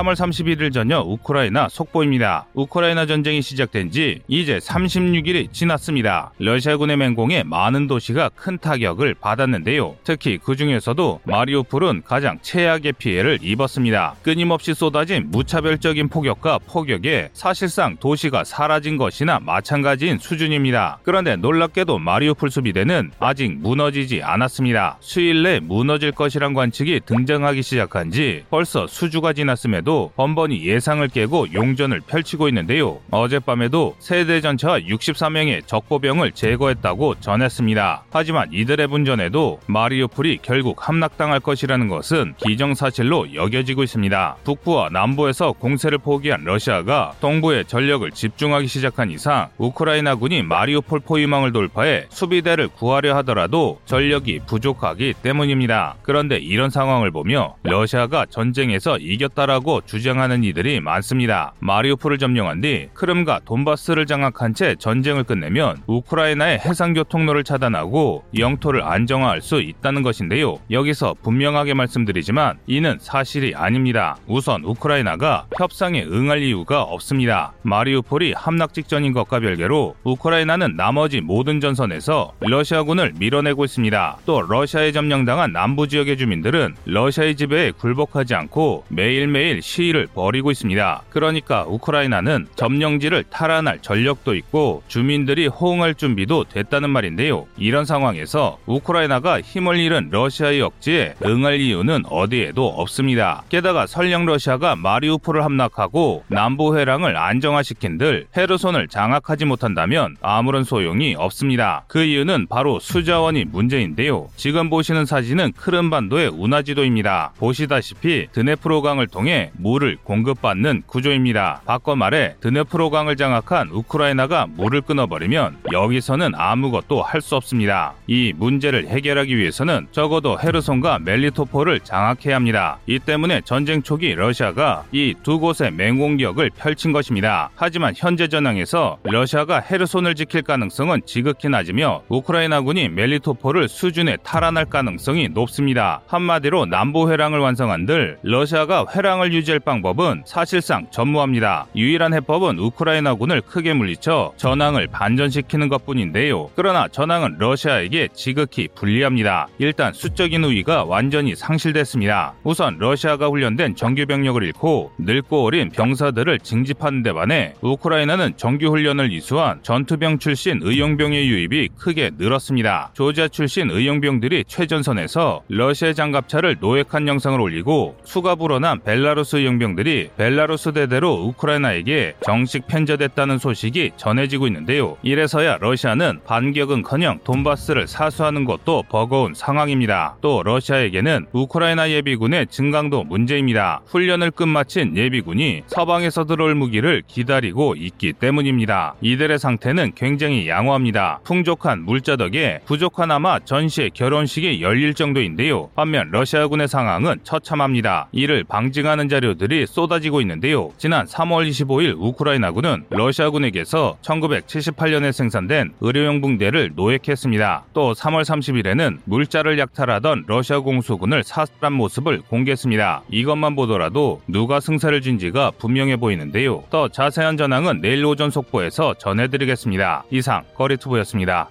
3월 31일 저녁 우크라이나 속보입니다. 우크라이나 전쟁이 시작된 지 이제 36일이 지났습니다. 러시아군의 맹공에 많은 도시가 큰 타격을 받았는데요. 특히 그 중에서도 마리우폴은 가장 최악의 피해를 입었습니다. 끊임없이 쏟아진 무차별적인 폭격과 폭격에 사실상 도시가 사라진 것이나 마찬가지인 수준입니다. 그런데 놀랍게도 마리우폴 수비대는 아직 무너지지 않았습니다. 수일 내 무너질 것이란 관측이 등장하기 시작한 지 벌써 수주가 지났음에도 번번이 예상을 깨고 용전을 펼치고 있는데요. 어젯밤에도 세대 전차와 64명의 적보병을 제거했다고 전했습니다. 하지만 이들의 분전에도 마리우폴이 결국 함락당할 것이라는 것은 기정사실로 여겨지고 있습니다. 북부와 남부에서 공세를 포기한 러시아가 동부에 전력을 집중하기 시작한 이상 우크라이나군이 마리우폴 포위망을 돌파해 수비대를 구하려 하더라도 전력이 부족하기 때문입니다. 그런데 이런 상황을 보며 러시아가 전쟁에서 이겼다라고 주장하는 이들이 많습니다. 마리우폴을 점령한 뒤 크림과 돈바스를 장악한 채 전쟁을 끝내면 우크라이나의 해상 교 통로를 차단하고 영토를 안정화할 수 있다는 것인데요. 여기서 분명하게 말씀드리지만 이는 사실이 아닙니다. 우선 우크라이나가 협상에 응할 이유가 없습니다. 마리우폴이 함락 직전인 것과 별개로 우크라이나는 나머지 모든 전선에서 러시아군을 밀어내고 있습니다. 또 러시아에 점령당한 남부 지역의 주민들은 러시아의 지배에 굴복하지 않고 매일매일 시위를 벌이고 있습니다. 그러니까 우크라이나는 점령지를 탈환할 전력도 있고 주민들이 호응할 준비도 됐다는 말인데요. 이런 상황에서 우크라이나가 힘을 잃은 러시아의 억지에 응할 이유는 어디에도 없습니다. 게다가 설령 러시아가 마리우폴을 함락하고 남부 회랑을 안정화시킨들 헤르손을 장악하지 못한다면 아무런 소용이 없습니다. 그 이유는 바로 수자원이 문제인데요. 지금 보시는 사진은 크름반도의 운하지도입니다. 보시다시피 드네프로강을 통해 물을 공급받는 구조입니다. 바꿔 말해 드네프로강을 장악한 우크라이나가 물을 끊어버리면 여기서는 아무것도 할 수 없습니다. 이 문제를 해결하기 위해서는 적어도 헤르손과 멜리토폴을 장악해야 합니다. 이 때문에 전쟁 초기 러시아가 이 두 곳의 맹공격을 펼친 것입니다. 하지만 현재 전황에서 러시아가 헤르손을 지킬 가능성은 지극히 낮으며 우크라이나군이 멜리토폴을 수준에 탈환할 가능성이 높습니다. 한마디로 남부 회랑을 완성한들 러시아가 회랑을 유지할 방법은 사실상 전무합니다. 유일한 해법은 우크라이나군을 크게 물리쳐 전황을 반전시키는 것뿐인데요. 그러나 전황은 러시아에게 지극히 불리합니다. 일단 수적인 우위가 완전히 상실됐습니다. 우선 러시아가 훈련된 정규 병력을 잃고 늙고 어린 병사들을 징집하는 데 반해 우크라이나는 정규 훈련을 이수한 전투병 출신 의용병의 유입이 크게 늘었습니다. 조지아 출신 의용병들이 최전선에서 러시아 장갑차를 노획한 영상을 올리고 수가 불어난 벨라루스 의용병들이 벨라루스 대대로 우크라이나에게 정식 편제됐다는 소식이 전해지고 있는데요. 이래서야 러시아는 반격은커녕 돈바스를 사수하는 것도 버거운 상황입니다. 또 러시아에게는 우크라이나 예비군의 증강도 문제입니다. 훈련을 끝마친 예비군이 서방에서 들어올 무기를 기다리고 있기 때문입니다. 이들의 상태는 굉장히 양호합니다. 풍족한 물자 덕에 부족하나마 전시의 결혼식이 열릴 정도인데요. 반면 러시아군의 상황은 처참합니다. 이를 방증하는 자 료들이 쏟아지고 있는데요. 지난 3월 25일 우크라이나군은 러시아군에게서 1978년에 생산된 의료용 붕대를 노획했습니다. 또 3월 30일에는 물자를 약탈하던 러시아 공수군을 사살한 모습을 공개했습니다. 이것만 보더라도 누가 승사를 진지가 분명해 보이는데요. 더 자세한 전황은 내일 오전 속보에서 전해드리겠습니다. 이상 거리투브였습니다.